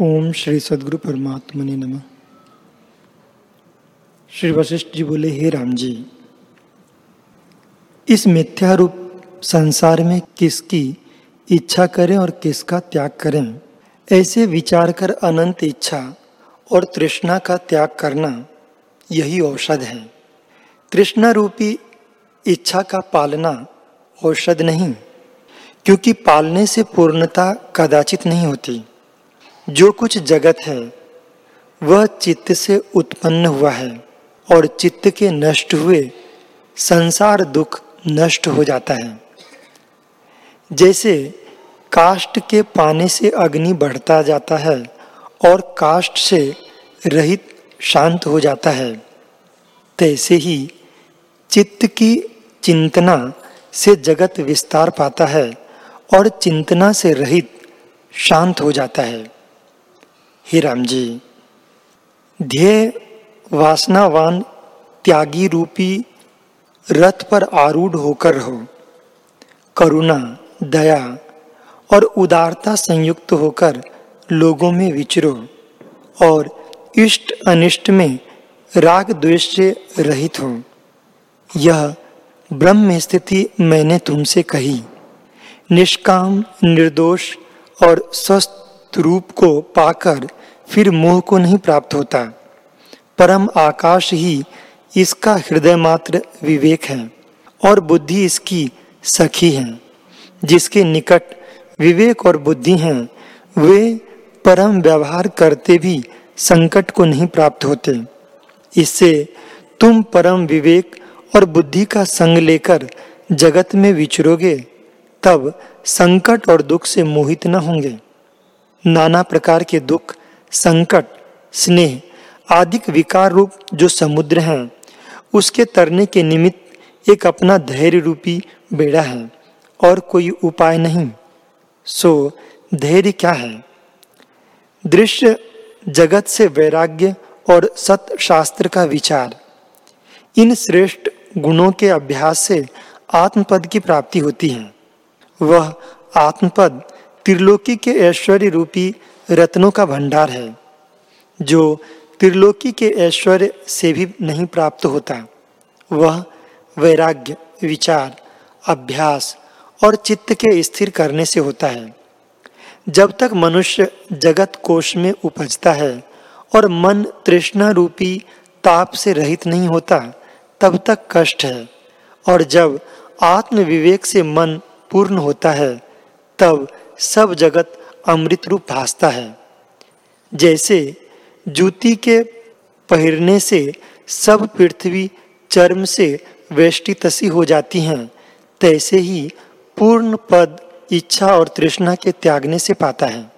ओम श्री सदगुरु परमात्मा ने नमः। श्री वशिष्ठ जी बोले, हे राम जी, इस मिथ्या रूप संसार में किसकी इच्छा करें और किसका त्याग करें? ऐसे विचार कर अनंत इच्छा और तृष्णा का त्याग करना यही औषध है। तृष्णा रूपी इच्छा का पालना औषध नहीं, क्योंकि पालने से पूर्णता कदाचित नहीं होती। जो कुछ जगत है, वह चित्त से उत्पन्न हुआ है और चित्त के नष्ट हुए संसार दुख नष्ट हो जाता है। जैसे काष्ट के पाने से अग्नि बढ़ता जाता है और काष्ट से रहित शांत हो जाता है, तैसे ही चित्त की चिंतना से जगत विस्तार पाता है और चिंतना से रहित शांत हो जाता है। हे राम जी ध्येय, वासनावान, त्यागी रूपी, रथ पर आरूढ़ होकर हो करुणा, दया और उदारता संयुक्त होकर लोगों में विचरो और इष्ट अनिष्ट में राग द्वेष से रहित हो। यह ब्रह्म स्थिति मैंने तुमसे कही। निष्काम, निर्दोष और स्वस्थ रूप को पाकर फिर मोह को नहीं प्राप्त होता। परम आकाश ही इसका हृदय मात्र विवेक है और बुद्धि इसकी सखी है। जिसके निकट विवेक और बुद्धि हैं, वे परम व्यवहार करते भी संकट को नहीं प्राप्त होते। इससे तुम परम विवेक और बुद्धि का संग लेकर जगत में विचरोगे, तब संकट और दुख से मोहित न होंगे। नाना प्रकार के दुख संकट, स्नेह आदि विकार रूप जो समुद्र हैं, उसके तरने के निमित्त एक अपना धैर्य रूपी बेड़ा है और कोई उपाय नहीं। सो, धैर्य क्या है? दृश्य जगत से वैराग्य और सत शास्त्र का विचार। इन श्रेष्ठ गुणों के अभ्यास से आत्मपद की प्राप्ति होती है। वह आत्मपद त्रिलोकी के ऐश्वर्य रूपी रत्नों का भंडार है, जो त्रिलोकी के ऐश्वर्य से भी नहीं प्राप्त होता। वह वैराग्य, विचार, अभ्यास और चित्त के स्थिर करने से होता है। जब तक मनुष्य जगत कोश में उपजता है और मन तृष्णा रूपी ताप से रहित नहीं होता, तब तक कष्ट है। और जब आत्मविवेक से मन पूर्ण होता है, तब सब जगत अमृत रूप भासता है। जैसे जूती के पहरने से सब पृथ्वी चर्म से वेष्टि तसी हो जाती हैं, तैसे ही पूर्ण पद इच्छा और तृष्णा के त्यागने से पाता है।